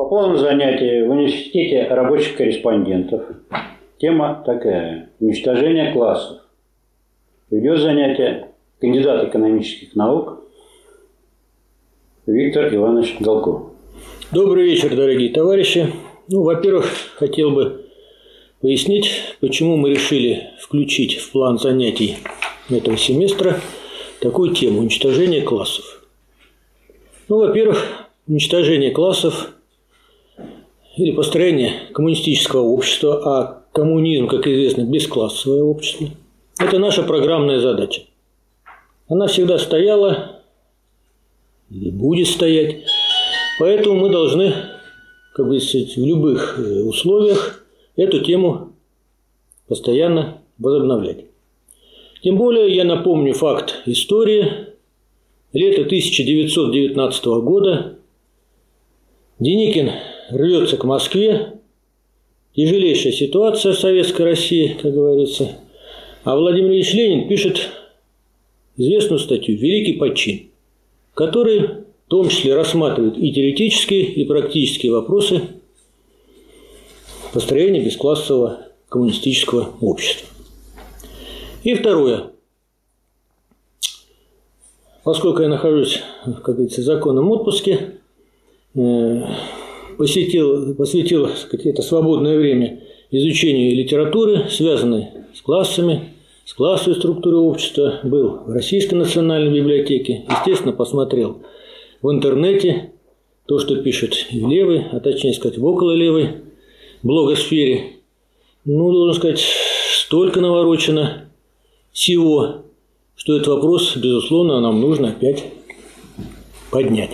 По полному занятию в университете рабочих корреспондентов. Тема такая – уничтожение классов. Ведет занятие кандидат экономических наук Виктор Иванович Голков. Добрый вечер, дорогие товарищи. Ну, во-первых, хотел бы пояснить, почему мы решили включить в план занятий этого семестра такую тему – уничтожение классов. Ну, во-первых, уничтожение классов или построение коммунистического общества, а коммунизм, как известно, бесклассовое общество – это наша программная задача. Она всегда стояла или будет стоять, поэтому мы должны, как бы в любых э, условиях эту тему постоянно возобновлять. Тем более я напомню факт истории. Лето 1919 года Деникин рвется к Москве. Тяжелейшая ситуация в Советской России, как говорится. А Владимир Ильич Ленин пишет известную статью «Великий подчин», который в том числе рассматривает и теоретические, и практические вопросы построения бесклассового коммунистического общества. И второе. Поскольку я нахожусь, как говорится, в законном отпуске, посетил, посвятил сказать, это свободное время изучению литературы, связанной с классами, с классовой структурой общества, был в Российской национальной библиотеке, естественно, посмотрел в интернете то, что пишут в левой, а точнее сказать, в около левой блогосфере. Ну, должен сказать, столько наворочено всего, что этот вопрос, безусловно, нам нужно опять поднять.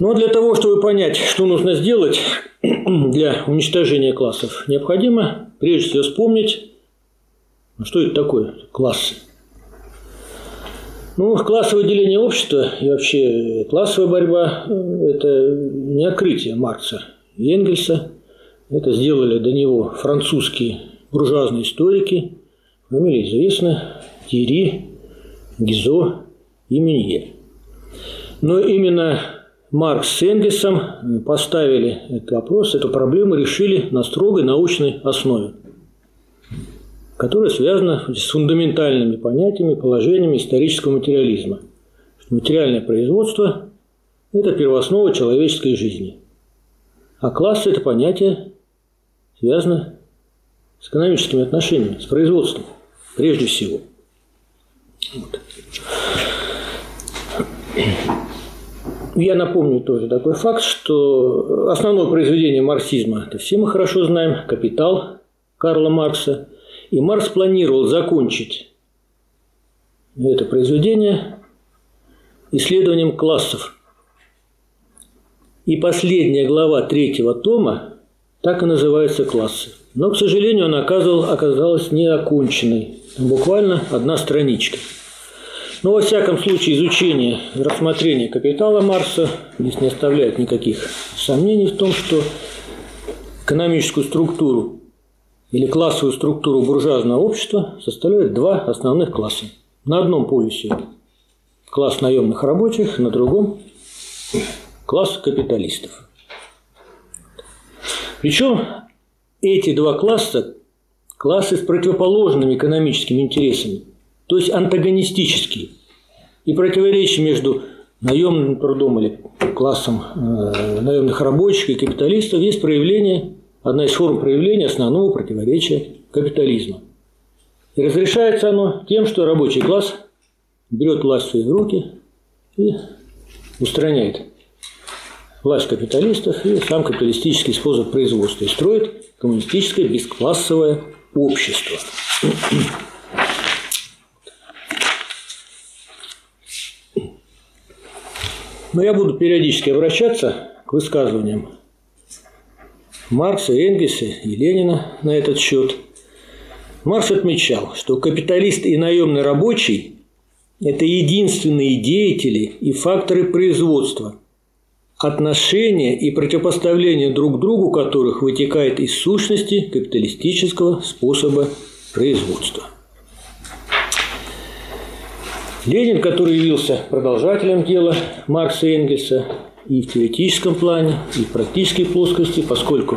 Но для того, чтобы понять, что нужно сделать для уничтожения классов, необходимо прежде всего вспомнить, что это такое классы. Ну, классовое деление общества и вообще классовая борьба – это не открытие Маркса и Энгельса. Это сделали до него французские буржуазные историки, фамилии известны – Тири, Гизо и Минье. Но именно Маркс с Энгельсом поставили этот вопрос, эту проблему решили на строгой научной основе, которая связана с фундаментальными понятиями, положениями исторического материализма. Материальное производство – это первооснова человеческой жизни. А класс – это понятие связано с экономическими отношениями, с производством, прежде всего. Вот. Я напомню тоже такой факт, что основное произведение марксизма, это все мы хорошо знаем, «Капитал» Карла Маркса. И Маркс планировал закончить это произведение исследованием классов. И последняя глава третьего тома так и называется «Классы». Но, к сожалению, она оказал, оказалась неоконченной. Буквально одна страничка – но, во всяком случае, изучение рассмотрение капитала Марса здесь не оставляет никаких сомнений в том, что экономическую структуру или классовую структуру буржуазного общества составляют два основных класса. На одном полюсе класс наемных рабочих, на другом класс капиталистов. Причем эти два класса – классы с противоположными экономическими интересами то есть антагонистический. И противоречие между наемным трудом или классом э, наемных рабочих и капиталистов есть проявление, одна из форм проявления основного противоречия капитализма. И разрешается оно тем, что рабочий класс берет власть в свои руки и устраняет власть капиталистов и сам капиталистический способ производства и строит коммунистическое бесклассовое общество. Но я буду периодически обращаться к высказываниям Маркса, Энгельса и Ленина на этот счет. Маркс отмечал, что капиталист и наемный рабочий – это единственные деятели и факторы производства, отношения и противопоставления друг другу которых вытекает из сущности капиталистического способа производства. Ленин, который явился продолжателем дела Маркса и Энгельса и в теоретическом плане, и в практической плоскости, поскольку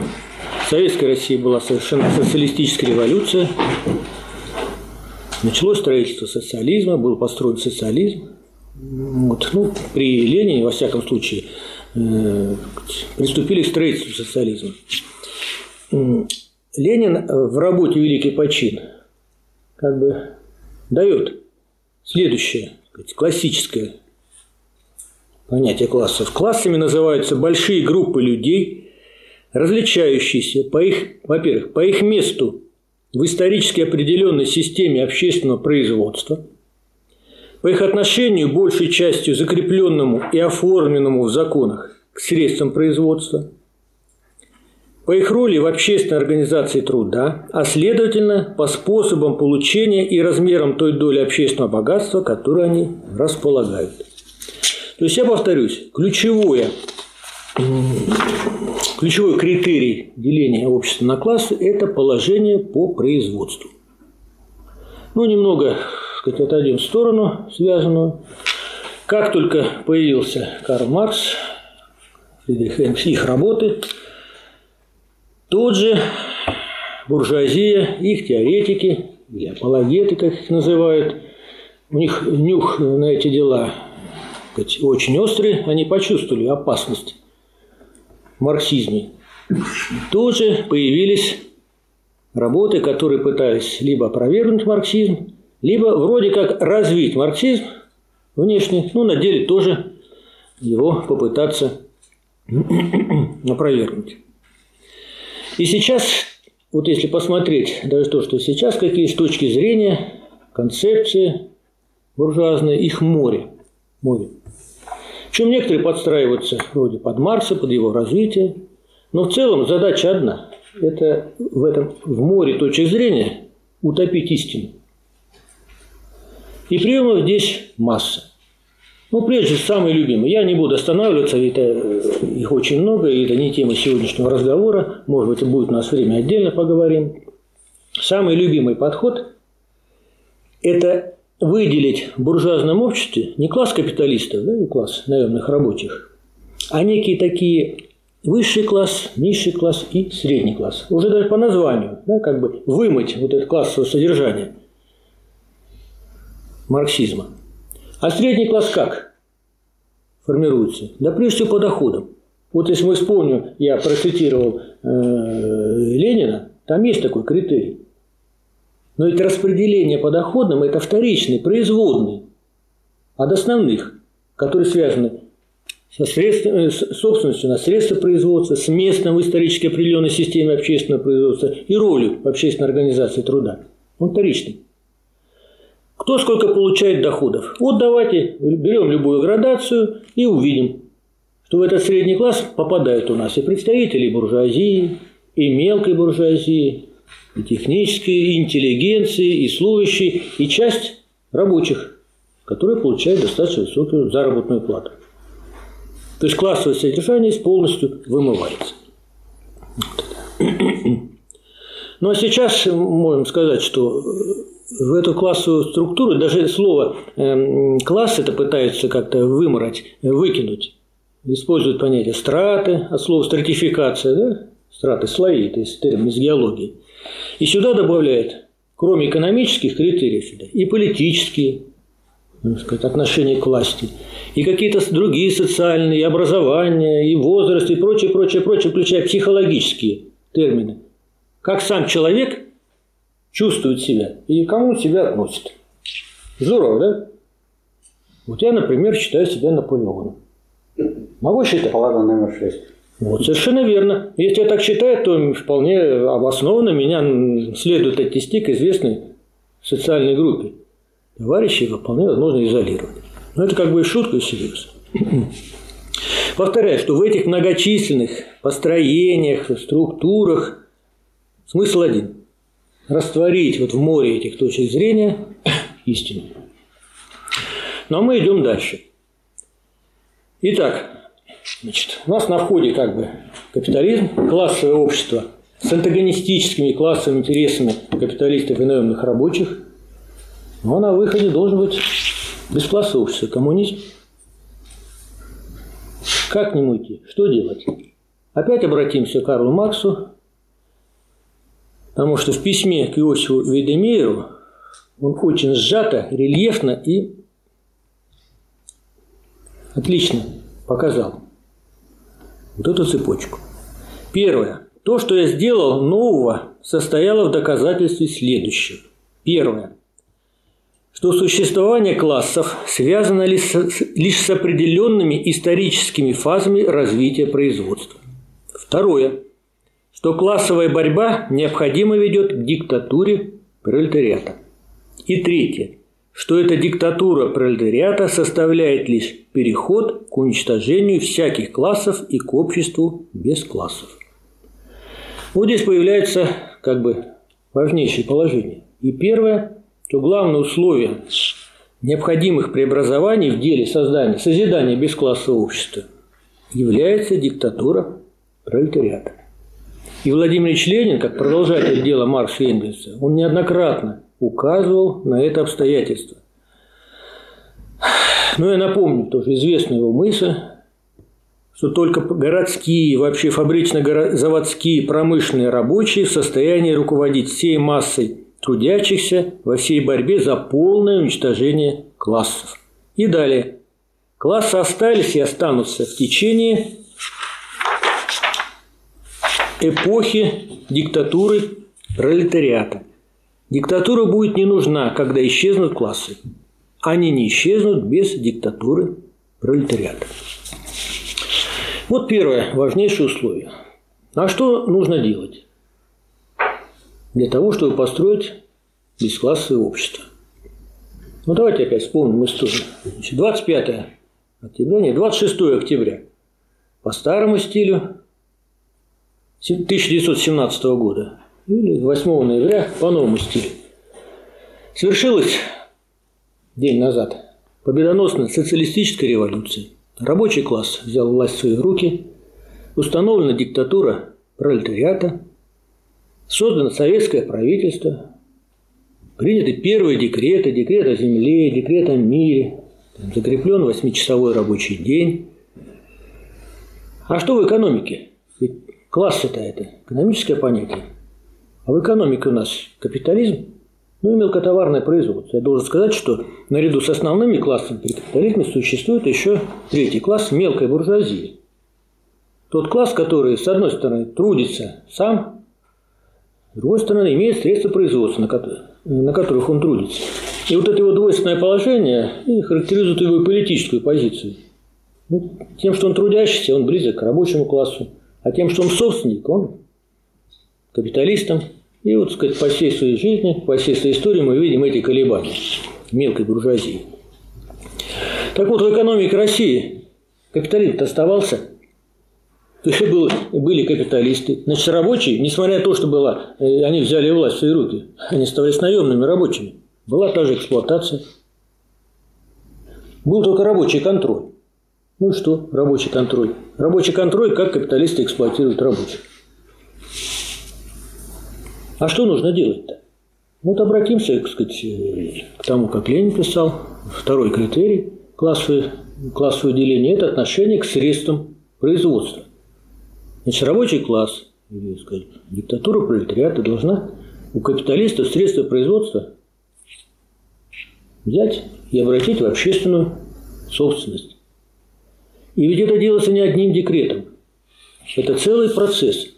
в Советской России была совершенно социалистическая революция, началось строительство социализма, был построен социализм. Вот. Ну, при Ленине, во всяком случае, э, приступили к строительству социализма. Ленин в работе «Великий почин» как бы дает следующее классическое понятие классов. Классами называются большие группы людей, различающиеся по их, во-первых, по их месту в исторически определенной системе общественного производства, по их отношению большей частью закрепленному и оформленному в законах к средствам производства – по их роли в общественной организации труда, а следовательно по способам получения и размерам той доли общественного богатства, которое они располагают. То есть я повторюсь, ключевое, ключевой критерий деления общества на классы – это положение по производству. Ну, немного сказать, отойдем в сторону связанную. Как только появился Карл Маркс, Фридрих Энгельс, их работы – Тут же буржуазия, их теоретики, или апологеты, как их называют, у них нюх на эти дела очень острый, они почувствовали опасность в марксизме. Тут же появились работы, которые пытались либо опровергнуть марксизм, либо вроде как развить марксизм внешне, ну, на деле тоже его попытаться опровергнуть. И сейчас, вот если посмотреть даже то, что сейчас, какие с точки зрения концепции буржуазные, их море. море. Причем некоторые подстраиваются вроде под Маркса, под его развитие. Но в целом задача одна. Это в этом в море точек зрения утопить истину. И приемов здесь масса. Ну, прежде самые любимые. Я не буду останавливаться, это, их очень много, и это не тема сегодняшнего разговора. Может быть, будет у нас время отдельно поговорим. Самый любимый подход – это выделить в буржуазном обществе не класс капиталистов, да, и класс наемных рабочих, а некие такие высший класс, низший класс и средний класс. Уже даже по названию, да, как бы вымыть вот это классовое содержание марксизма – а средний класс как формируется? Да прежде всего по доходам. Вот если мы вспомним, я процитировал э, Ленина, там есть такой критерий. Но это распределение по доходам – это вторичный, производный от основных, которые связаны со средствами, с собственностью на средства производства, с местом в исторически определенной системе общественного производства и ролью общественной организации труда. Он вторичный. Кто сколько получает доходов. Вот давайте берем любую градацию и увидим, что в этот средний класс попадают у нас и представители буржуазии, и мелкой буржуазии, и технической, и интеллигенции, и служащие, и часть рабочих, которые получают достаточно высокую заработную плату. То есть классовое содержание полностью вымывается. Ну а сейчас можем сказать, что в эту классовую структуру, даже слово э, класс это пытаются как-то выморать, выкинуть. Используют понятие страты, от слова стратификация, да? страты, слои, это есть термин из геологии. И сюда добавляют, кроме экономических критериев, и политические сказать, отношения к власти, и какие-то другие социальные, и образование, и возраст, и прочее, прочее, прочее, включая психологические термины. Как сам человек чувствует себя и кому себя относит. Здорово, да? Вот я, например, считаю себя Наполеоном. Могу считать? Палата номер шесть. Вот, совершенно верно. Если я так считаю, то вполне обоснованно меня следует отнести к известной социальной группе. Товарищи его вполне возможно изолировать. Но это как бы и шутка, и серьезно. Повторяю, что в этих многочисленных построениях, структурах смысл один – растворить вот в море этих точек зрения истину. Но мы идем дальше. Итак, значит, у нас на входе как бы капитализм, классовое общество с антагонистическими классовыми интересами капиталистов и наемных рабочих, но на выходе должен быть Без класса общества коммунизм. Как к нему идти? Что делать? Опять обратимся к Карлу Максу, потому что в письме к Иосифу Ведемееру он очень сжато, рельефно и отлично показал вот эту цепочку. Первое. То, что я сделал нового, состояло в доказательстве следующего. Первое. Что существование классов связано лишь с, лишь с определенными историческими фазами развития производства. Второе. Что классовая борьба необходимо ведет к диктатуре пролетариата. И третье. Что эта диктатура пролетариата составляет лишь переход к уничтожению всяких классов и к обществу без классов. Вот здесь появляется как бы важнейшее положение. И первое, что главное условие необходимых преобразований в деле создания, созидания бесклассового общества является диктатура пролетариата. И Владимир Ильич Ленин, как продолжатель дела Маркса и Энгельса, он неоднократно указывал на это обстоятельство. Но я напомню тоже известную его мысль, что только городские, вообще фабрично-заводские промышленные рабочие в состоянии руководить всей массой трудящихся во всей борьбе за полное уничтожение классов. И далее. Классы остались и останутся в течение эпохи диктатуры пролетариата. Диктатура будет не нужна, когда исчезнут классы. Они не исчезнут без диктатуры пролетариата. Вот первое, важнейшее условие. А что нужно делать для того, чтобы построить бесклассовое общество? Ну, давайте опять вспомним историю. Значит, 25 октября, не, 26 октября по старому стилю 1917 года. Или 8 ноября по новому стилю. Свершилась день назад. Победоносная социалистическая революция – Рабочий класс взял власть в свои руки, установлена диктатура пролетариата, создано советское правительство, приняты первые декреты, декрет о земле, декрет о мире, закреплен восьмичасовой рабочий день. А что в экономике? Класс это это экономическое понятие. А в экономике у нас капитализм – ну и мелкотоварное производство. Я должен сказать, что наряду с основными классами при капитализме существует еще третий класс – мелкой буржуазии. Тот класс, который, с одной стороны, трудится сам, с другой стороны, имеет средства производства, на, на которых он трудится. И вот это его двойственное положение и характеризует его политическую позицию. Ну, тем, что он трудящийся, он близок к рабочему классу, а тем, что он собственник, он капиталистом, и вот, сказать, по всей своей жизни, по всей своей истории мы видим эти колебания мелкой буржуазии. Так вот, в экономике России капитализм оставался. То есть был, были капиталисты. Значит, рабочие, несмотря на то, что было, э, они взяли власть в свои руки, они оставались наемными рабочими. Была та же эксплуатация. Был только рабочий контроль. Ну и что, рабочий контроль? Рабочий контроль, как капиталисты эксплуатируют рабочих. А что нужно делать-то? Вот обратимся, так сказать, к тому, как Ленин писал, второй критерий классовое, классовое деление – это отношение к средствам производства. Значит, рабочий класс, или, сказать, диктатура пролетариата должна у капиталистов средства производства взять и обратить в общественную собственность. И ведь это делается не одним декретом. Это целый процесс –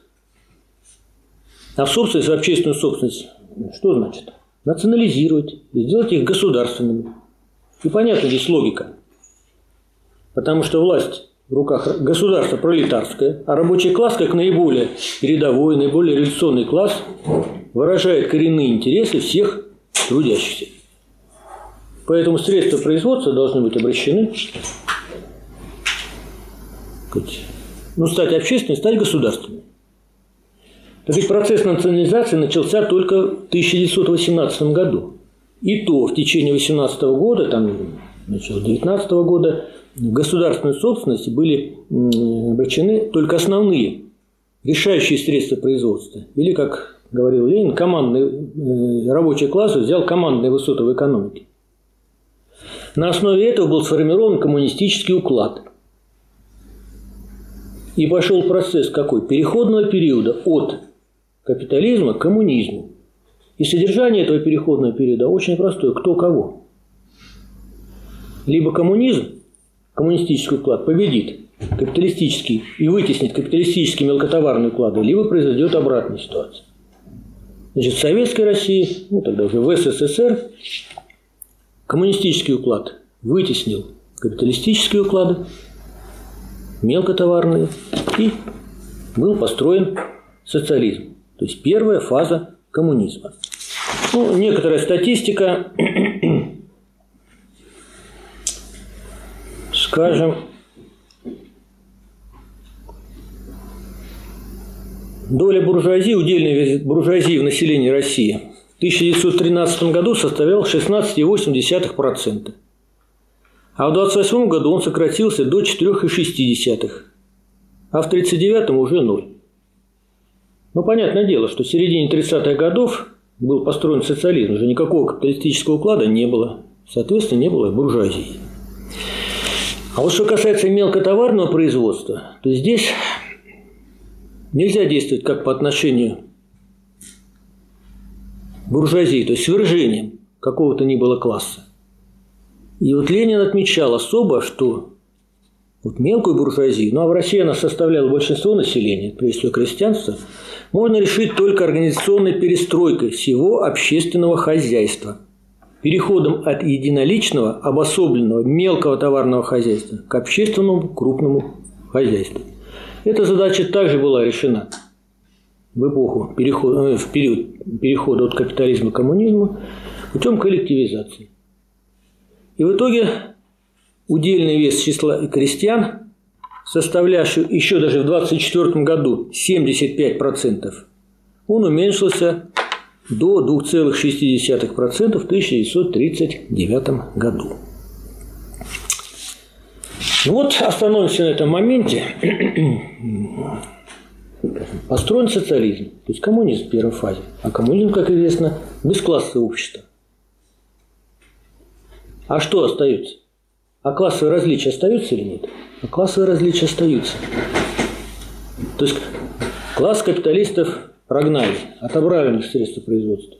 а в собственность, в общественную собственность, что значит? Национализировать, сделать их государственными. И понятна здесь логика. Потому что власть в руках государства пролетарская, а рабочий класс, как наиболее передовой, наиболее революционный класс, выражает коренные интересы всех трудящихся. Поэтому средства производства должны быть обращены, ну, стать общественными, стать государственными. Так ведь процесс национализации начался только в 1918 году. И то в течение 18 года, там, начало 19 года, в государственной собственности были обращены только основные решающие средства производства. Или, как говорил Ленин, командный э, рабочий класс взял командные высоты в экономике. На основе этого был сформирован коммунистический уклад. И пошел процесс какой? Переходного периода от капитализма к коммунизму. И содержание этого переходного периода очень простое. Кто кого? Либо коммунизм, коммунистический уклад победит капиталистический и вытеснит капиталистические мелкотоварные уклады, либо произойдет обратная ситуация. Значит, в Советской России, ну тогда уже в СССР, коммунистический уклад вытеснил капиталистические уклады, мелкотоварные, и был построен социализм. То есть первая фаза коммунизма. Ну, некоторая статистика, скажем, доля буржуазии, удельной буржуазии в населении России в 1913 году составлял 16,8%, а в 1928 году он сократился до 4,6%, а в 1939 уже ноль. Ну, понятное дело, что в середине 30-х годов был построен социализм, уже никакого капиталистического уклада не было, соответственно, не было буржуазии. А вот что касается мелкотоварного производства, то здесь нельзя действовать как по отношению к буржуазии, то есть свержением какого-то ни было класса. И вот Ленин отмечал особо, что вот мелкую буржуазию, ну а в России она составляла большинство населения, прежде всего крестьянство, можно решить только организационной перестройкой всего общественного хозяйства, переходом от единоличного, обособленного, мелкого товарного хозяйства к общественному крупному хозяйству. Эта задача также была решена в эпоху перехода, э, в период перехода от капитализма к коммунизму путем коллективизации. И в итоге удельный вес числа крестьян, составлявший еще даже в 24 году 75%, он уменьшился до 2,6% в 1939 году. Ну вот остановимся на этом моменте. Построен социализм, то есть коммунизм в первой фазе. А коммунизм, как известно, бесклассовое общество. А что остается? А классовые различия остаются или нет? А классовые различия остаются. То есть класс капиталистов прогнали, отобрали у них средства производства.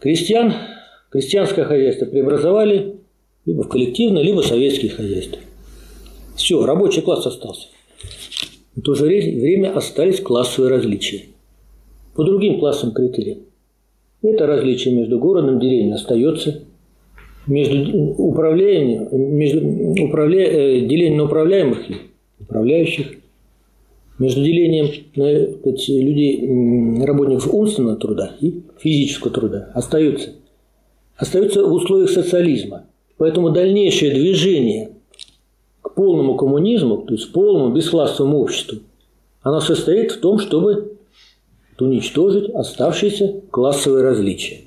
Крестьян, крестьянское хозяйство преобразовали либо в коллективное, либо в советские хозяйства. Все, рабочий класс остался. В то же время остались классовые различия. По другим классам критериям. Это различие между городом и деревней остается – между управлением, между управля, э, делением на управляемых и управляющих, между делением на сказать, людей, работников умственного труда и физического труда остается, остается в условиях социализма. Поэтому дальнейшее движение к полному коммунизму, то есть полному бесклассовому обществу, оно состоит в том, чтобы уничтожить оставшиеся классовые различия.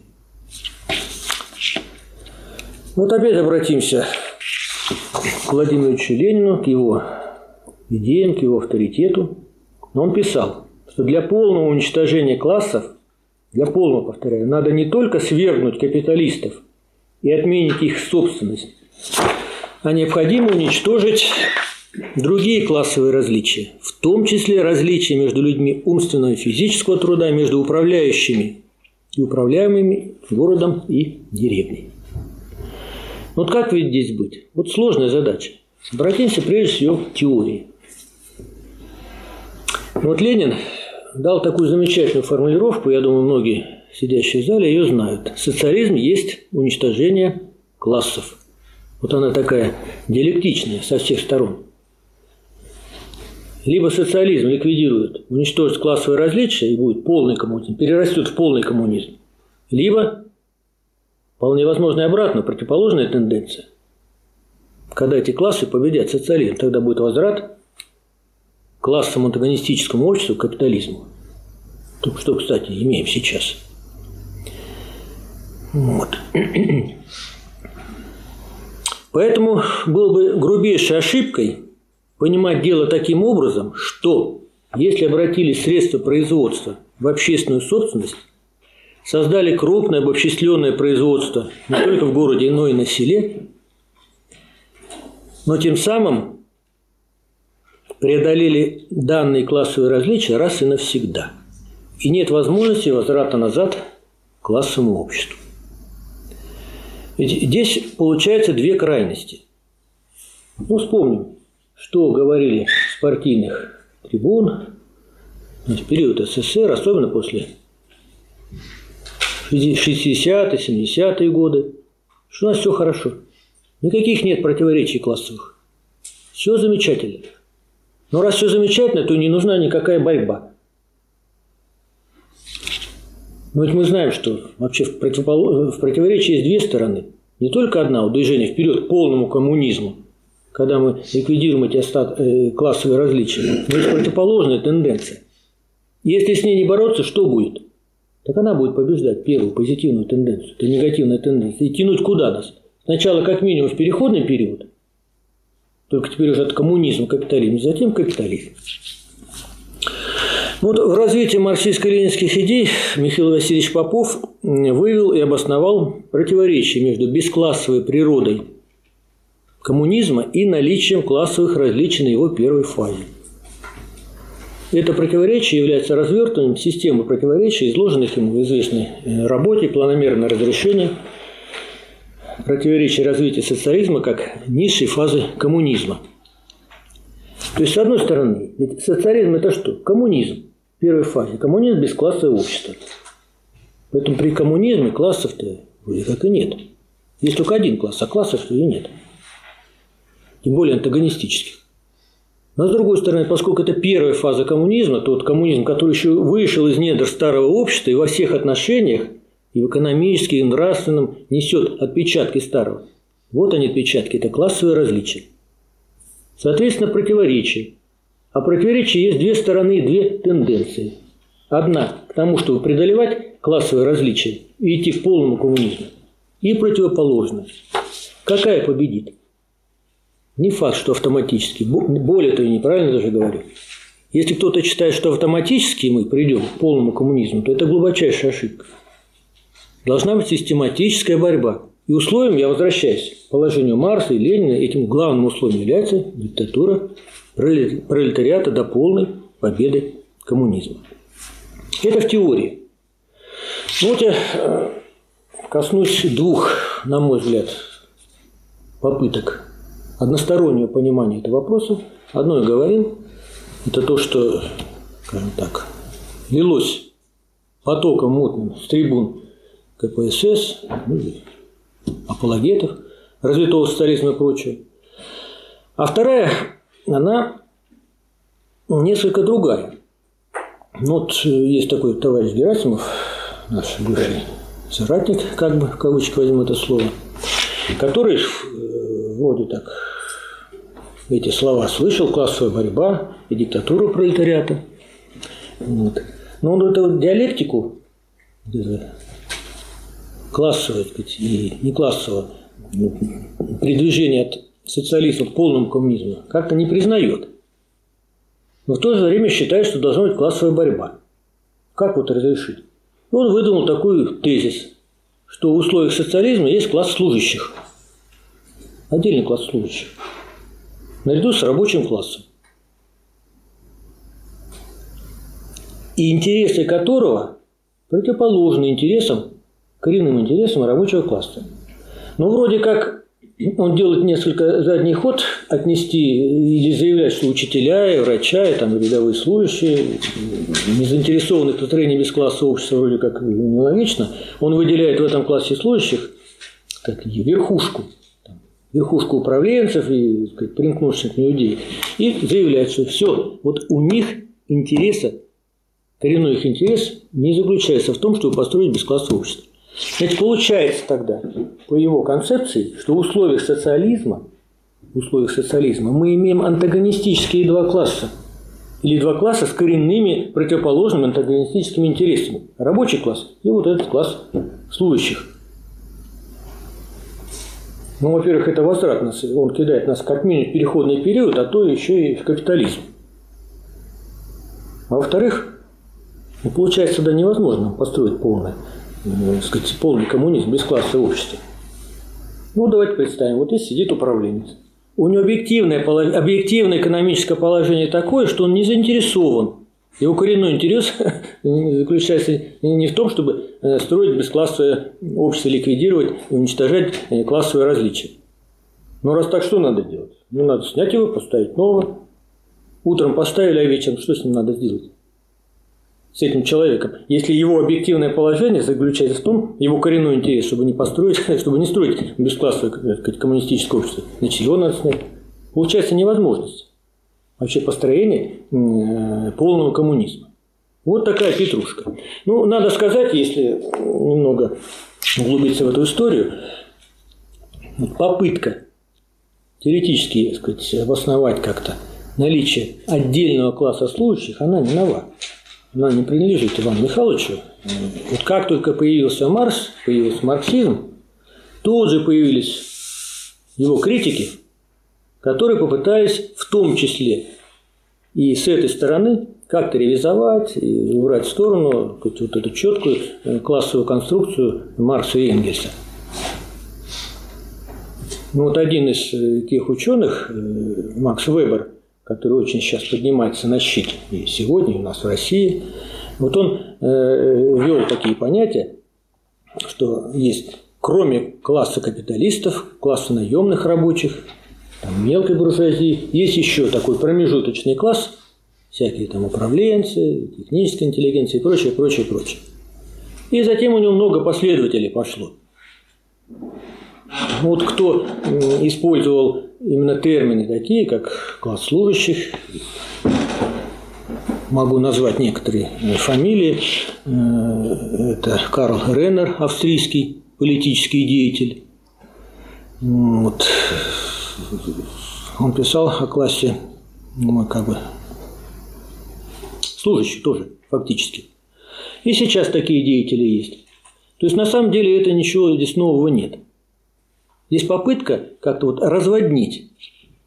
Вот опять обратимся к Владимиру Ильичу Ленину, к его идеям, к его авторитету. Он писал, что для полного уничтожения классов, для полного, повторяю, надо не только свергнуть капиталистов и отменить их собственность, а необходимо уничтожить другие классовые различия, в том числе различия между людьми умственного и физического труда, между управляющими и управляемыми городом и деревней. Вот как ведь здесь быть? Вот сложная задача. Обратимся прежде всего к теории. Вот Ленин дал такую замечательную формулировку, я думаю, многие сидящие в зале ее знают. Социализм есть уничтожение классов. Вот она такая диалектичная со всех сторон. Либо социализм ликвидирует, уничтожит классовые различия и будет полный коммунизм, перерастет в полный коммунизм. Либо Вполне возможно и обратно, противоположная тенденция. Когда эти классы победят социализм, тогда будет возврат к классовому антагонистическому обществу, к капитализму. То, что, кстати, имеем сейчас. Вот. Поэтому было бы грубейшей ошибкой понимать дело таким образом, что если обратили средства производства в общественную собственность, создали крупное обобщисленное производство не только в городе, но и на селе, но тем самым преодолели данные классовые различия раз и навсегда. И нет возможности возврата назад к классовому обществу. Ведь здесь получается две крайности. Ну, вспомним, что говорили с партийных трибун в период СССР, особенно после 60-е, 70-е годы, что у нас все хорошо. Никаких нет противоречий классовых. Все замечательно. Но раз все замечательно, то не нужна никакая борьба. Но ведь мы знаем, что вообще в, противопол... в противоречии есть две стороны. Не только одна, у движения вперед к полному коммунизму, когда мы ликвидируем эти остат... э, классовые различия, но есть противоположная тенденция. Если с ней не бороться, что будет? Так она будет побеждать первую позитивную тенденцию, это негативная тенденция. И тянуть куда нас? Сначала как минимум в переходный период, только теперь уже от коммунизма капитализм, затем капитализм. Вот в развитии марксистско-ленинских идей Михаил Васильевич Попов вывел и обосновал противоречие между бесклассовой природой коммунизма и наличием классовых различий на его первой фазе. Это противоречие является развертыванием системы противоречий, изложенных ему в известной работе «Планомерное разрешение противоречия развития социализма как низшей фазы коммунизма». То есть, с одной стороны, ведь социализм – это что? Коммунизм в первой фазе. Коммунизм – бесклассовое общество. Поэтому при коммунизме классов-то вроде как и нет. Есть только один класс, а классов-то и нет. Тем более антагонистических. Но с другой стороны, поскольку это первая фаза коммунизма, тот коммунизм, который еще вышел из недр старого общества и во всех отношениях, и в экономическом, и в нравственном, несет отпечатки старого. Вот они отпечатки, это классовые различия. Соответственно, противоречие. А противоречия есть две стороны, две тенденции. Одна к тому, чтобы преодолевать классовые различия и идти к полному коммунизму. И противоположная. Какая победит? Не факт, что автоматически. Более того, неправильно даже говорю. Если кто-то считает, что автоматически мы придем к полному коммунизму, то это глубочайшая ошибка. Должна быть систематическая борьба. И условием, я возвращаюсь к положению Марса и Ленина, этим главным условием является диктатура пролетариата до полной победы коммунизма. Это в теории. Ну, вот я э, коснусь двух, на мой взгляд, попыток одностороннего понимания этого вопроса. Одно я говорил, это то, что, скажем так, лилось потоком мутным с трибун КПСС, ну, апологетов, развитого социализма и прочее. А вторая, она несколько другая. Ну, вот есть такой товарищ Герасимов, наш бывший соратник, как бы, в кавычках возьму это слово, который вроде так эти слова слышал, классовая борьба и диктатура пролетариата. Вот. Но он эту диалектику сказать, и не классового, передвижение от социализма к полному коммунизму как-то не признает. Но в то же время считает, что должна быть классовая борьба. Как вот разрешить? Он выдумал такой тезис, что в условиях социализма есть класс служащих – отдельный класс служащих, наряду с рабочим классом. И интересы которого противоположны интересам, коренным интересам рабочего класса. Но вроде как он делает несколько задний ход, отнести или заявлять, что учителя, и врача, и там, рядовые служащие, не заинтересованы в построении бесклассового общества вроде как нелогично, он выделяет в этом классе служащих так, верхушку – верхушку управленцев и сказать, людей, и заявляют, что все, вот у них интереса, коренной их интерес не заключается в том, чтобы построить бесклассовое общество. Значит, получается тогда, по его концепции, что в условиях социализма, в условиях социализма мы имеем антагонистические два класса. Или два класса с коренными противоположными антагонистическими интересами. Рабочий класс и вот этот класс служащих – ну, во-первых, это возврат нас, он кидает нас как минимум в переходный период, а то еще и в капитализм. А во-вторых, ну, получается, да невозможно построить полный, ну, сказать, полный коммунизм без класса общества. Ну, давайте представим, вот здесь сидит управленец. у него объективное, объективное экономическое положение такое, что он не заинтересован. Его коренной интерес заключается не в том, чтобы э, строить бесклассовое общество, ликвидировать и уничтожать э, классовые различия. Но раз так, что надо делать? Ну, надо снять его, поставить нового. Утром поставили, а вечером что с ним надо сделать? С этим человеком. Если его объективное положение заключается в том, его коренной интерес, чтобы не построить, чтобы не строить бесклассовое сказать, коммунистическое общество, значит, его надо снять. Получается невозможность вообще построения э, полного коммунизма. Вот такая петрушка. Ну, надо сказать, если немного углубиться в эту историю, попытка теоретически так сказать, обосновать как-то наличие отдельного класса служащих, она не нова. Она не принадлежит Ивану Михайловичу. Вот как только появился Марс, появился марксизм, тут же появились его критики, которые попытались в том числе и с этой стороны как-то ревизовать и убрать в сторону вот эту четкую э, классовую конструкцию Маркса и Энгельса. Ну, вот один из э, тех ученых, э, Макс Вебер, который очень сейчас поднимается на щит и сегодня у нас в России, вот он ввел такие понятия, что есть кроме класса капиталистов, класса наемных рабочих, там, мелкой буржуазии, есть еще такой промежуточный класс, всякие там управленцы, техническая интеллигенция и прочее, прочее, прочее. И затем у него много последователей пошло. Вот кто использовал именно термины такие, как класс служащих, могу назвать некоторые фамилии. Э, это Карл Реннер, австрийский политический деятель. Вот. Он писал о классе, ну, как бы, служащих тоже, фактически. И сейчас такие деятели есть. То есть, на самом деле, это ничего здесь нового нет. Здесь попытка как-то вот разводнить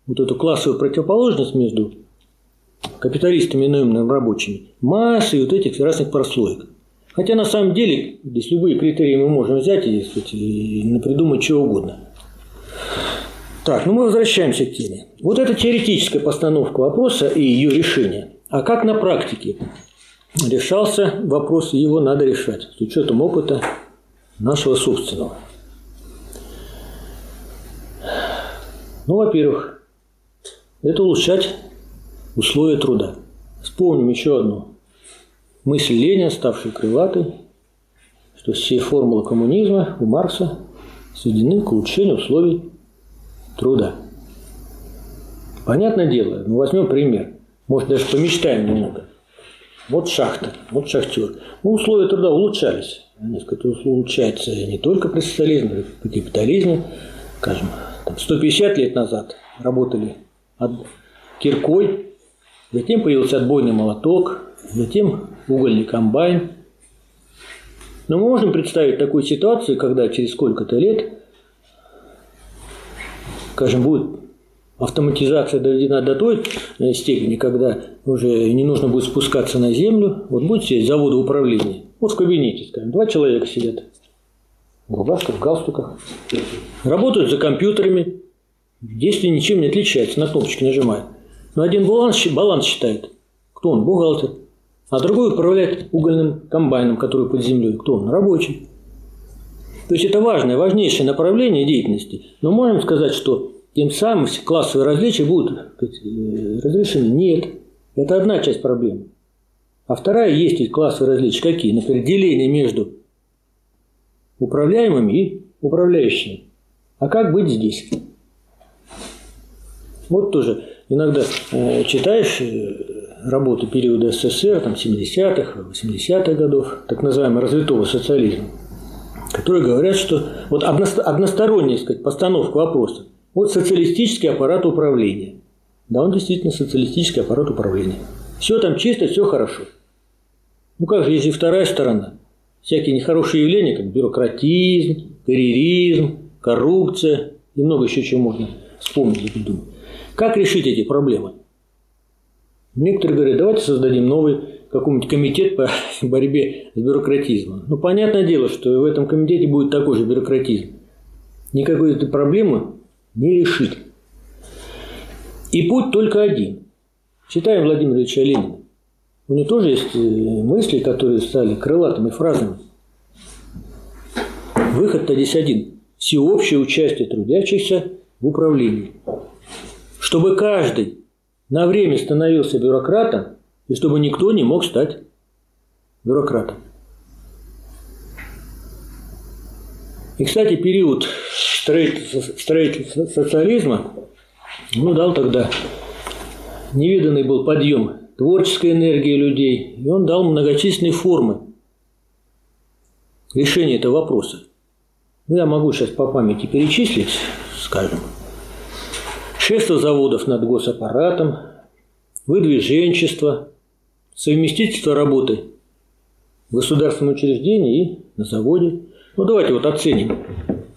вот эту классовую противоположность между капиталистами и наемными рабочими массой вот этих разных прослоек. Хотя на самом деле здесь любые критерии мы можем взять и, сказать, и придумать чего угодно. Так, ну мы возвращаемся к теме. Вот это теоретическая постановка вопроса и ее решение. А как на практике решался вопрос, его надо решать с учетом опыта нашего собственного. Ну, во-первых, это улучшать условия труда. Вспомним еще одну мысль Ленина, ставшую крылатой, что все формулы коммунизма у Маркса сведены к улучшению условий труда. Понятное дело, ну возьмем пример, может даже помечтаем немного. Вот шахта, вот шахтер. Ну, условия труда улучшались. Они, сказать, улучшаются не только при социализме, но и при капитализме. Скажем, там 150 лет назад работали от киркой, затем появился отбойный молоток, затем угольный комбайн. Но мы можем представить такую ситуацию, когда через сколько-то лет, скажем, будет автоматизация доведена до той степени, когда уже не нужно будет спускаться на землю, вот будет сидеть заводы управления, вот в кабинете, скажем, два человека сидят, в рубашках, в галстуках, работают за компьютерами, действие ничем не отличается, на кнопочки нажимают. Но один баланс, баланс считает. Кто он? Бухгалтер. А другой управляет угольным комбайном, который под землей. Кто он? Рабочий. То есть это важное, важнейшее направление деятельности. Но можем сказать, что тем самым классовые различия будут сказать, разрешены? Нет. Это одна часть проблемы. А вторая есть ведь классовые различия. Какие? Например, деление между управляемыми и управляющими. А как быть здесь? Вот тоже иногда э, читаешь э, работы периода СССР, там 70-х, 80-х годов, так называемого развитого социализма, которые говорят, что вот односторонняя сказать, постановка вопроса. Вот социалистический аппарат управления. Да, он действительно социалистический аппарат управления. Все там чисто, все хорошо. Ну как же, если вторая сторона? Всякие нехорошие явления, как бюрократизм, карьеризм, коррупция и много еще чего можно вспомнить и придумать. Как решить эти проблемы? Некоторые говорят, давайте создадим новый какой-нибудь комитет по борьбе с бюрократизмом. Ну, понятное дело, что в этом комитете будет такой же бюрократизм. Никакой этой проблемы не решить. И путь только один. Читаем Владимира Ильича Ленина. У него тоже есть э, мысли, которые стали крылатыми фразами. Выход-то здесь один. Всеобщее участие трудящихся в управлении. Чтобы каждый на время становился бюрократом, и чтобы никто не мог стать бюрократом. И, кстати, период строительства социализма ну, дал тогда невиданный был подъем творческой энергии людей, и он дал многочисленные формы решения этого вопроса. Ну, я могу сейчас по памяти перечислить, скажем, шество заводов над госаппаратом, выдвиженчество, совместительство работы в государственном учреждении и на заводе. Ну, давайте вот оценим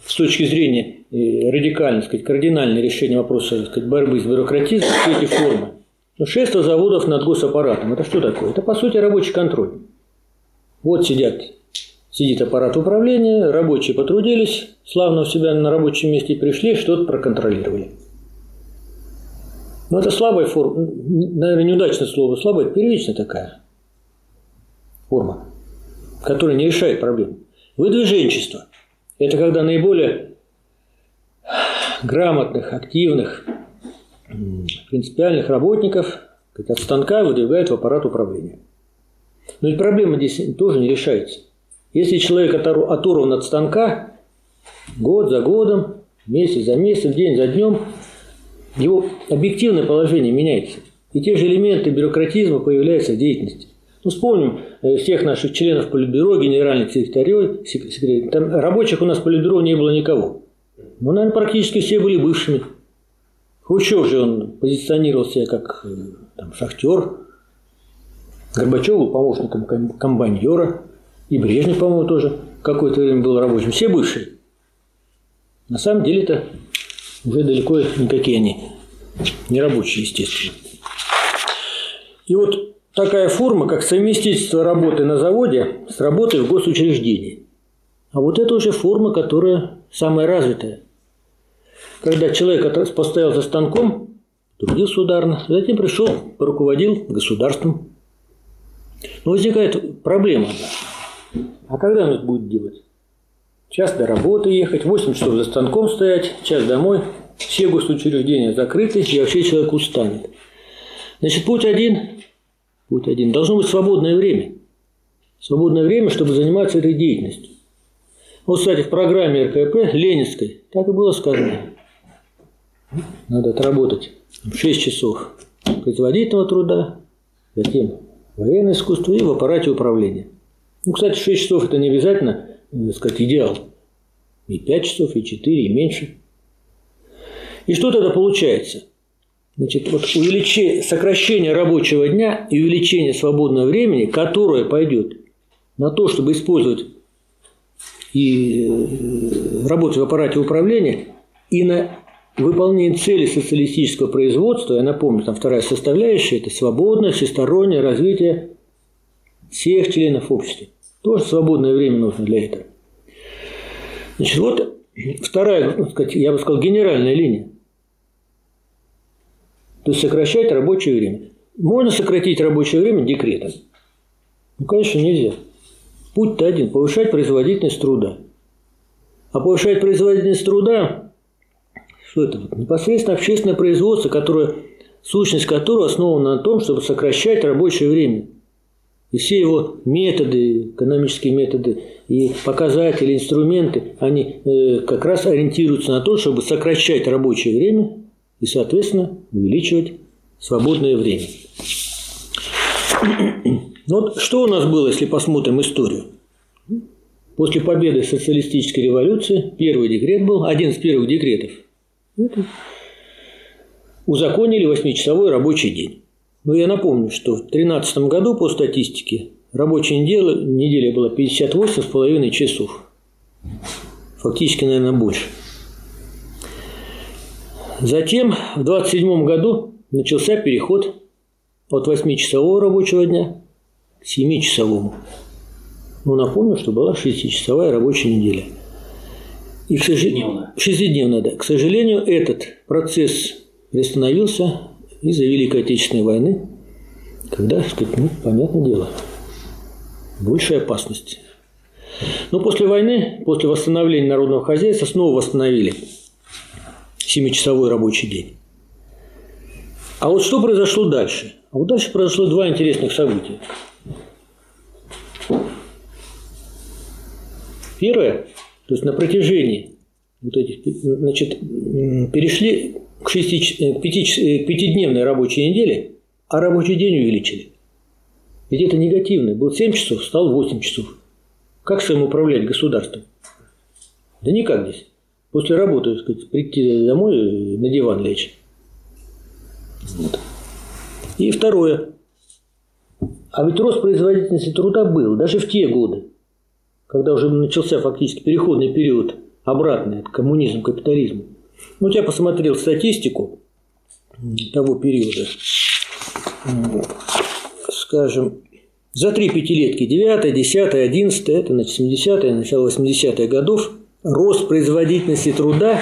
с точки зрения э, радикальной, сказать, кардинальное решение вопроса сказать, борьбы с бюрократизмом все эти формы. Ну, шество заводов над госаппаратом. Это что такое? Это, по сути, рабочий контроль. Вот сидят, сидит аппарат управления, рабочие потрудились, славно у себя на рабочем месте пришли, что-то проконтролировали. Но это слабая форма, наверное, неудачное слово, слабая, первичная такая форма, которая не решает проблему. Выдвиженчество – это когда наиболее грамотных, активных, принципиальных работников от станка выдвигают в аппарат управления. Но ведь проблема здесь тоже не решается. Если человек оторван от станка, год за годом, месяц за месяцем, день за днем, его объективное положение меняется. И те же элементы бюрократизма появляются в деятельности. Ну, вспомним э, всех наших членов Политбюро, генеральных секретарей. секретарей. Там рабочих у нас в Политбюро не было никого. Ну, наверное, практически все были бывшими. Хрущев же он позиционировал себя как э, там, шахтер. Горбачев был помощником комбайнера. И Брежнев, по-моему, тоже какое-то время был рабочим. Все бывшие. На самом деле это уже далеко никакие они не рабочие, естественно. И вот такая форма, как совместительство работы на заводе с работой в госучреждении. А вот это уже форма, которая самая развитая. Когда человек поставил за станком, трудился ударно, затем пришел, поруководил государством. Но возникает проблема. А когда он это будет делать? Час до работы ехать, 8 часов за станком стоять, час домой. Все госучреждения закрыты, и вообще человек устанет. Значит, путь один, путь один. Должно быть свободное время. Свободное время, чтобы заниматься этой деятельностью. Вот, кстати, в программе РКП Ленинской так и было сказано. Надо отработать 6 часов производительного труда, затем военное искусство и в аппарате управления. Ну, кстати, 6 часов это не обязательно, так сказать, идеал. И 5 часов, и 4, и меньше. И что тогда получается? Значит, вот увеличение, сокращение рабочего дня и увеличение свободного времени, которое пойдет на то, чтобы использовать и э, работать в аппарате управления, и на выполнение цели социалистического производства, я напомню, там вторая составляющая – это свободное, всестороннее развитие всех членов общества. Тоже свободное время нужно для этого. Значит, вот вторая, ну, я бы сказал, генеральная линия. То есть сокращать рабочее время. Можно сократить рабочее время декретом? Ну, конечно, нельзя. Путь-то один – повышать производительность труда. А повышать производительность труда – что это? Непосредственно общественное производство, которое, сущность которого основана на том, чтобы сокращать рабочее время. И все его методы, экономические методы и показатели, инструменты, они э, как раз ориентируются на то, чтобы сокращать рабочее время и, соответственно, увеличивать свободное время. Вот что у нас было, если посмотрим историю? После победы социалистической революции первый декрет был, один из первых декретов. Это узаконили восьмичасовой рабочий день. Но я напомню, что в 2013 году по статистике рабочая неделя, неделя была 58,5 часов. Фактически, наверное, больше. Затем в 27 году начался переход от 8-часового рабочего дня к 7-часовому. Но напомню, что была 6-часовая рабочая неделя. И к сожалению, 6-дневная, да. К сожалению, этот процесс приостановился из-за Великой Отечественной войны, когда, так сказать, ну, понятное дело, большая опасность. Но после войны, после восстановления народного хозяйства, снова восстановили семичасовой рабочий день. А вот что произошло дальше? А вот дальше произошло два интересных события. Первое, то есть на протяжении вот этих, значит, перешли к, шести, к, пяти, к пятидневной рабочей неделе, а рабочий день увеличили. Ведь это негативное. Был 7 часов, стал 8 часов. Как своим управлять государством? Да никак здесь. После работы, так сказать, прийти домой на диван лечь. Вот. И второе. А ведь рост производительности труда был даже в те годы, когда уже начался фактически переходный период обратный от коммунизма к капитализму. Ну, я посмотрел статистику того периода. Скажем, за три пятилетки, 9, 10, 11, это значит 70-е, начало 80-х годов, рост производительности труда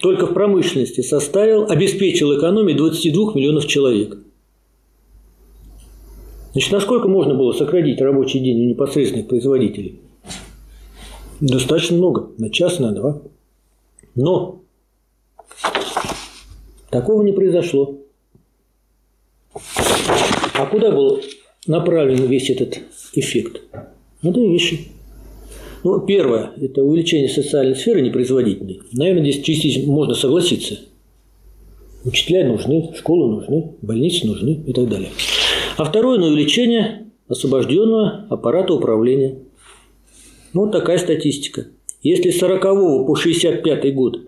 только в промышленности составил, обеспечил экономии 22 миллионов человек. Значит, насколько можно было сократить рабочий день у непосредственных производителей? Достаточно много, на час, на два. Но такого не произошло. А куда был направлен весь этот эффект? На две вещи. Ну, первое – это увеличение социальной сферы непроизводительной. Наверное, здесь частично можно согласиться. Учителя нужны, школы нужны, больницы нужны и так далее. А второе – на увеличение освобожденного аппарата управления. Ну, вот такая статистика. Если с 40 по 65 год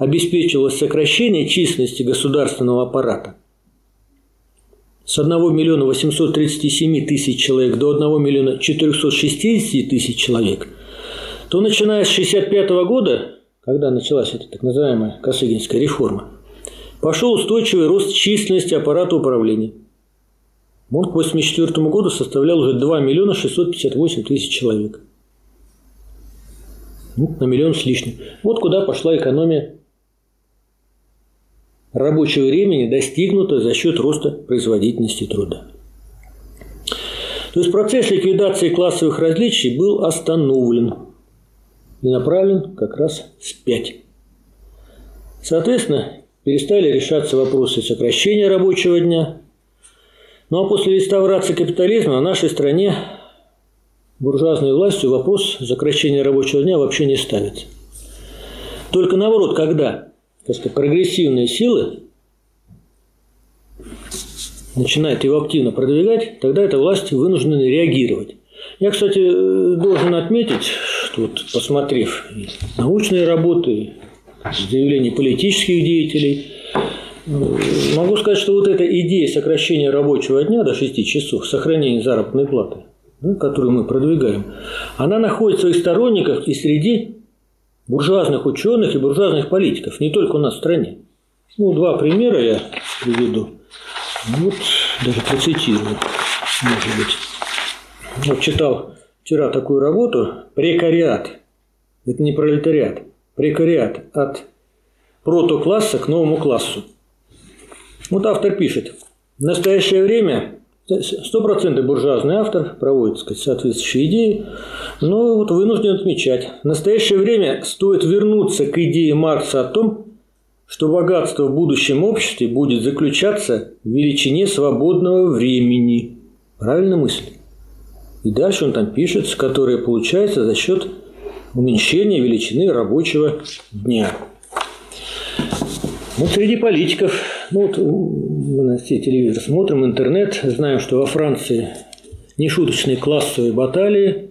обеспечивалось сокращение численности государственного аппарата с 1 миллиона 837 тысяч человек до 1 миллиона 460 тысяч человек, то начиная с 65 года, когда началась эта так называемая Косыгинская реформа, пошел устойчивый рост численности аппарата управления. Он к 1984 году составлял уже 2 миллиона 658 тысяч человек. Ну, на миллион с лишним. Вот куда пошла экономия рабочего времени, достигнутая за счет роста производительности труда. То есть процесс ликвидации классовых различий был остановлен и направлен как раз вспять. Соответственно, перестали решаться вопросы сокращения рабочего дня. Ну а после реставрации капитализма в нашей стране буржуазной властью вопрос сокращения рабочего дня вообще не ставится. Только наоборот, когда так сказать, прогрессивные силы начинают его активно продвигать, тогда эта власть вынуждена реагировать. Я, кстати, должен отметить, что вот, посмотрев научные работы, заявления политических деятелей, могу сказать, что вот эта идея сокращения рабочего дня до 6 часов, сохранения заработной платы, да, которую мы продвигаем, она находит своих сторонников и среди буржуазных ученых и буржуазных политиков, не только у нас в стране. Ну, два примера я приведу. Ну, вот даже процитирую, может быть. Вот читал вчера такую работу «Прекариат». Это не пролетариат. Прекариат от протокласса к новому классу. Вот автор пишет. В настоящее время Стопроцентный буржуазный автор проводит так сказать, соответствующие идеи, но вот вынужден отмечать. В настоящее время стоит вернуться к идее Маркса о том, что богатство в будущем обществе будет заключаться в величине свободного времени. Правильно мысль? И дальше он там пишет, которое получается за счет уменьшения величины рабочего дня. Вот среди политиков, ну вот мы на все телевизор смотрим, интернет, знаем, что во Франции нешуточные классовые баталии,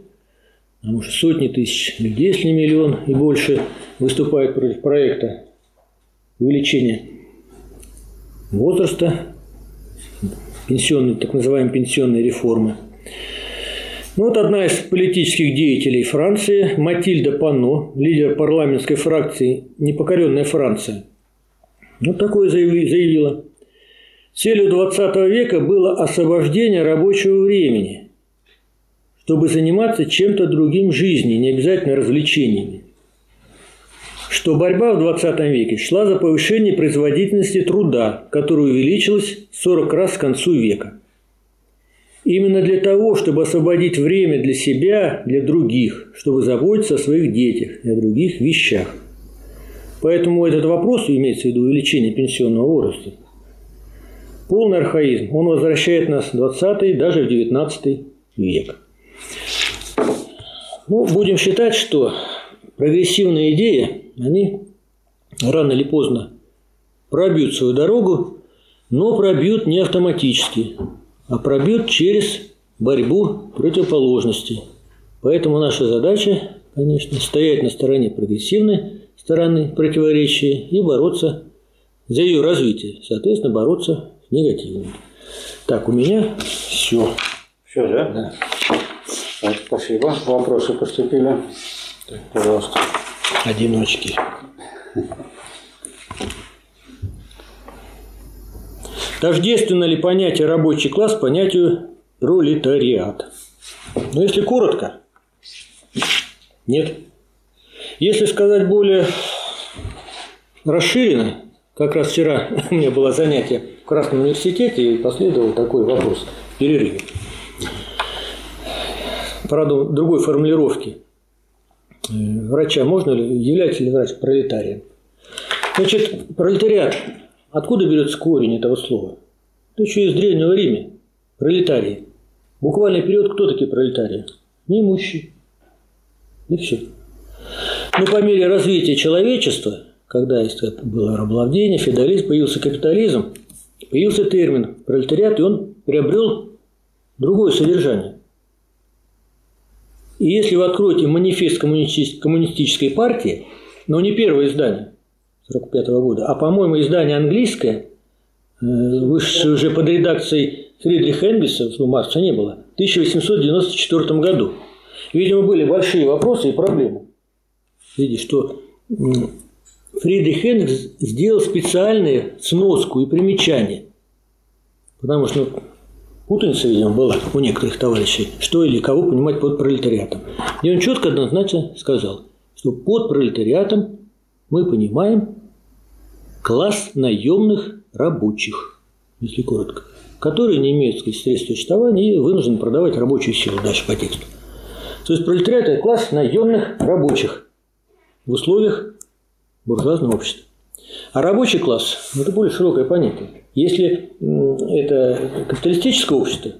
а может сотни тысяч людей, если не миллион и больше, выступают против проекта увеличения возраста, пенсионной, так называемой пенсионной реформы. Ну, вот одна из политических деятелей Франции, Матильда Панно, лидер парламентской фракции «Непокоренная Франция», вот такое заявила. Целью 20 века было освобождение рабочего времени, чтобы заниматься чем-то другим жизни, не обязательно развлечениями. что борьба в 20 веке шла за повышение производительности труда, которая увеличилась 40 раз к концу века. Именно для того, чтобы освободить время для себя, для других, чтобы заботиться о своих детях и о других вещах. Поэтому этот вопрос, имеется в виду увеличение пенсионного возраста, полный архаизм. Он возвращает нас в 20 даже в 19 век. Ну, будем считать, что прогрессивные идеи, они рано или поздно пробьют свою дорогу, но пробьют не автоматически, а пробьют через борьбу противоположностей. Поэтому наша задача, конечно, стоять на стороне прогрессивной стороны противоречия и бороться за ее развитие, соответственно, бороться с негативным. Так, у меня все. Все, да? Да. Так, спасибо. Вопросы поступили. Так, пожалуйста. Одиночки. Тождественно ли понятие рабочий класс понятию пролетариат? Но если коротко, нет. Если сказать более расширенно, как раз вчера у меня было занятие Красном университете, и последовал такой вопрос в перерыве. Правда, другой формулировки. Э, Врача можно ли, является ли врач пролетарием? Значит, пролетариат, откуда берется корень этого слова? Это еще из Древнего Рима. Пролетарии. Буквальный период, кто такие пролетарии? Неимущие. И все. Но по мере развития человечества, когда было рабовладение, феодализм, появился капитализм, появился термин пролетариат, и он приобрел другое содержание. И если вы откроете манифест коммунистической партии, но не первое издание 1945 года, а, по-моему, издание английское, э, вышедшее уже под редакцией Фридриха Энгельса, ну, Маркса не было, в 1894 году. Видимо, были большие вопросы и проблемы. Видите, что Фридрих Энгельс сделал специальную сноску и примечание. Потому что путаница, видимо, была у некоторых товарищей, что или кого понимать под пролетариатом. И он четко однозначно сказал, что под пролетариатом мы понимаем класс наемных рабочих, если коротко, которые не имеют средств существования и вынуждены продавать рабочую силу дальше по тексту. То есть пролетариат – это класс наемных рабочих в условиях буржуазного общества. А рабочий класс – это более широкое понятие. Если это капиталистическое общество,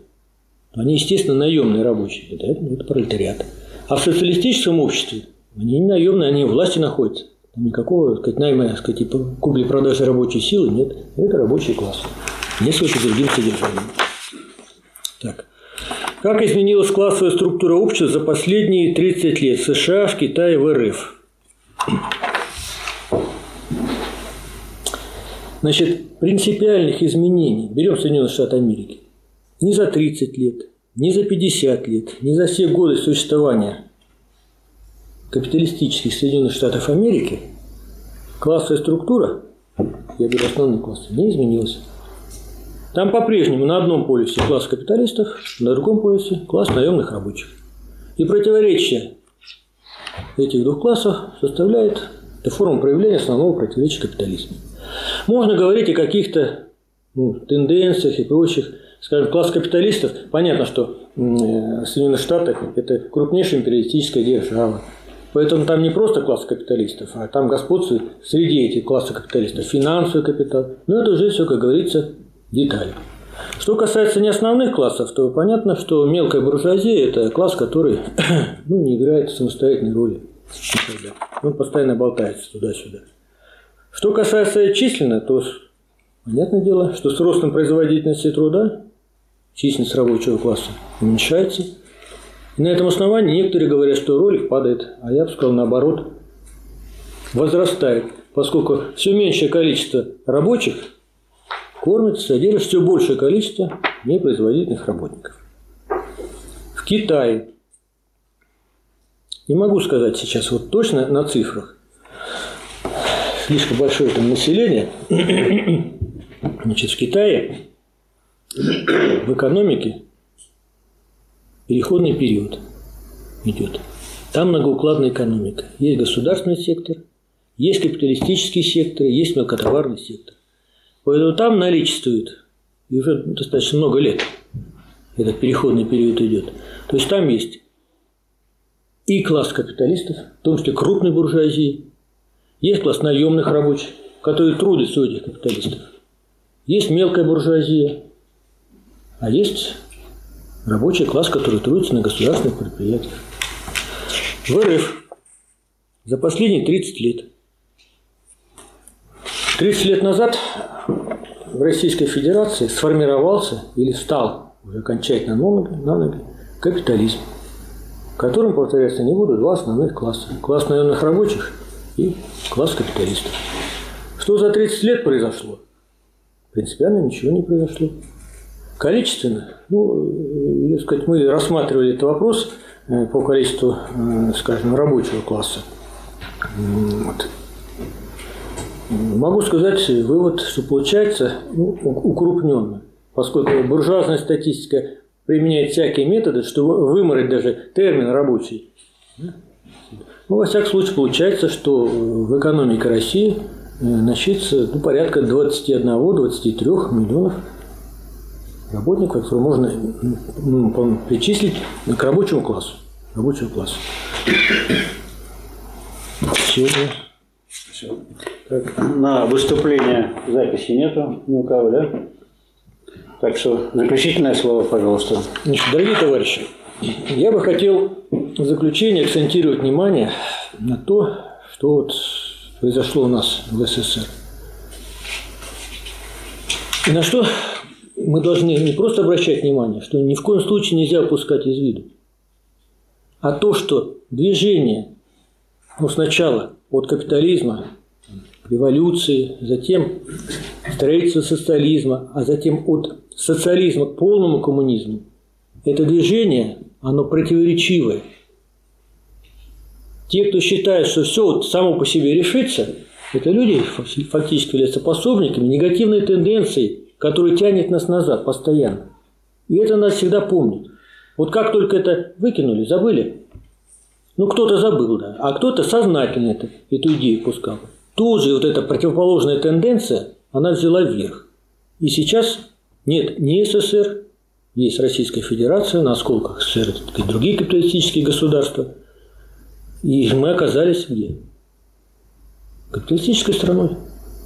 они, естественно, наемные рабочие. Это, это пролетариат. А в социалистическом обществе они не наемные, они в власти находятся. Там никакого так сказать, найма, так сказать, типа купли-продажи рабочей силы нет. Это рабочий класс. Несколько другим содержанием. Так. Как изменилась классовая структура общества за последние 30 лет в США, в Китае, в РФ? Значит, принципиальных изменений, берем Соединенные Штаты Америки, ни за 30 лет, ни за 50 лет, ни за все годы существования капиталистических Соединенных Штатов Америки классовая структура, я беру основные классы, не изменилась. Там по-прежнему на одном полюсе класс капиталистов, на другом полюсе класс наемных рабочих. И противоречие этих двух классов составляет это форма проявления основного противоречия капитализма. Можно говорить о каких-то ну, тенденциях и прочих. Скажем, класс капиталистов, понятно, что э, Соединенные Штаты – это крупнейшая империалистическая держава. Поэтому там не просто класс капиталистов, а там господствует среди этих классов капиталистов финансовый капитал. Но это уже все, как говорится, детали. Что касается не основных классов, то понятно, что мелкая буржуазия – это класс, который ну, не играет самостоятельной роли. Он постоянно болтается туда-сюда. Что касается численно, то понятное дело, что с ростом производительности труда численность рабочего класса уменьшается. И на этом основании некоторые говорят, что роль их падает, а я бы сказал наоборот, возрастает, поскольку все меньшее количество рабочих кормит, содержит все большее количество непроизводительных работников. В Китае, не могу сказать сейчас вот точно на цифрах, слишком большое там население, значит, в Китае в экономике переходный период идет. Там многоукладная экономика. Есть государственный сектор, есть капиталистический сектор, есть мелкотоварный сектор. Поэтому там наличествует, и уже достаточно много лет этот переходный период идет. То есть там есть и класс капиталистов, в том числе крупной буржуазии, есть класс наемных рабочих, которые трудятся у этих капиталистов, есть мелкая буржуазия, а есть рабочий класс, который трудится на государственных предприятиях. В РФ за последние 30 лет. 30 лет назад в Российской Федерации сформировался или стал уже окончательно на ноги, на ноги капитализм, в котором, повторяется, не будут два основных класса. Класс наемных рабочих и класс капиталистов. Что за 30 лет произошло? Принципиально ничего не произошло. Количественно, ну, э, сказать, мы рассматривали этот вопрос э, по количеству, э, скажем, рабочего класса. Вот. Могу сказать вывод, что получается ну, укрупненно, поскольку буржуазная статистика применяет всякие методы, чтобы выморать даже термин рабочий. Ну, во всяком случае, получается, что в экономике России насчитывается ну, порядка 21-23 миллионов работников, которые можно ну, причислить к рабочему классу. Рабочему классу. Сегодня. Так, на выступление записи нету ни у кого, да? Так что заключительное слово, пожалуйста. Значит, дорогие товарищи, я бы хотел в заключение акцентировать внимание на то, что вот произошло у нас в СССР. И на что мы должны не просто обращать внимание, что ни в коем случае нельзя упускать из виду, а то, что движение, ну, сначала от капитализма, революции, затем строительства социализма, а затем от социализма к полному коммунизму, это движение, оно противоречивое. Те, кто считает, что все вот само по себе решится, это люди фактически являются пособниками негативной тенденции который тянет нас назад постоянно. И это нас всегда помнит. Вот как только это выкинули, забыли. Ну, кто-то забыл, да, а кто-то сознательно это, эту идею пускал. Тут же вот эта противоположная тенденция, она взяла вверх. И сейчас нет ни СССР, есть Российская Федерация, на осколках СССР и другие капиталистические государства. И мы оказались где? Капиталистической страной.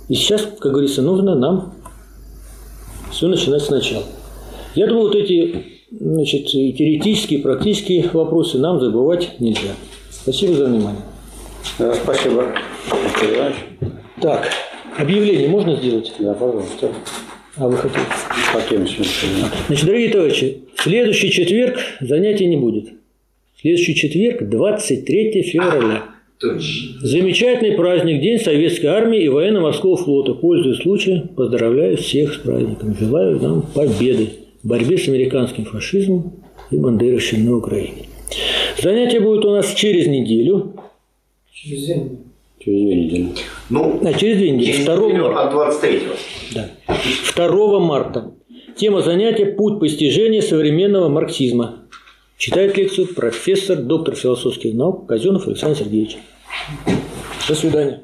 И сейчас, как говорится, нужно нам все начинать сначала. Я думаю, вот эти значит, и теоретические, и практические вопросы нам забывать нельзя. Спасибо за внимание. Да, спасибо. Так, объявление можно сделать? Да, пожалуйста. А вы хотите? Хотим Значит, дорогие товарищи, в следующий четверг занятий не будет. Следующий четверг, 23 февраля. Точно. Замечательный праздник, День Советской Армии и Военно-Морского флота. Пользуясь случаем, поздравляю всех с праздником. Желаю нам победы в борьбе с американским фашизмом и бандеровщиной на Украине. Занятие будет у нас через неделю. Через недели. Через две недели. Ну, А, через две недели. через 2 неделю марта. от 23 Да. 2 марта. Тема занятия «Путь постижения современного марксизма». Читает лекцию профессор, доктор философских наук Казенов Александр Сергеевич. До свидания.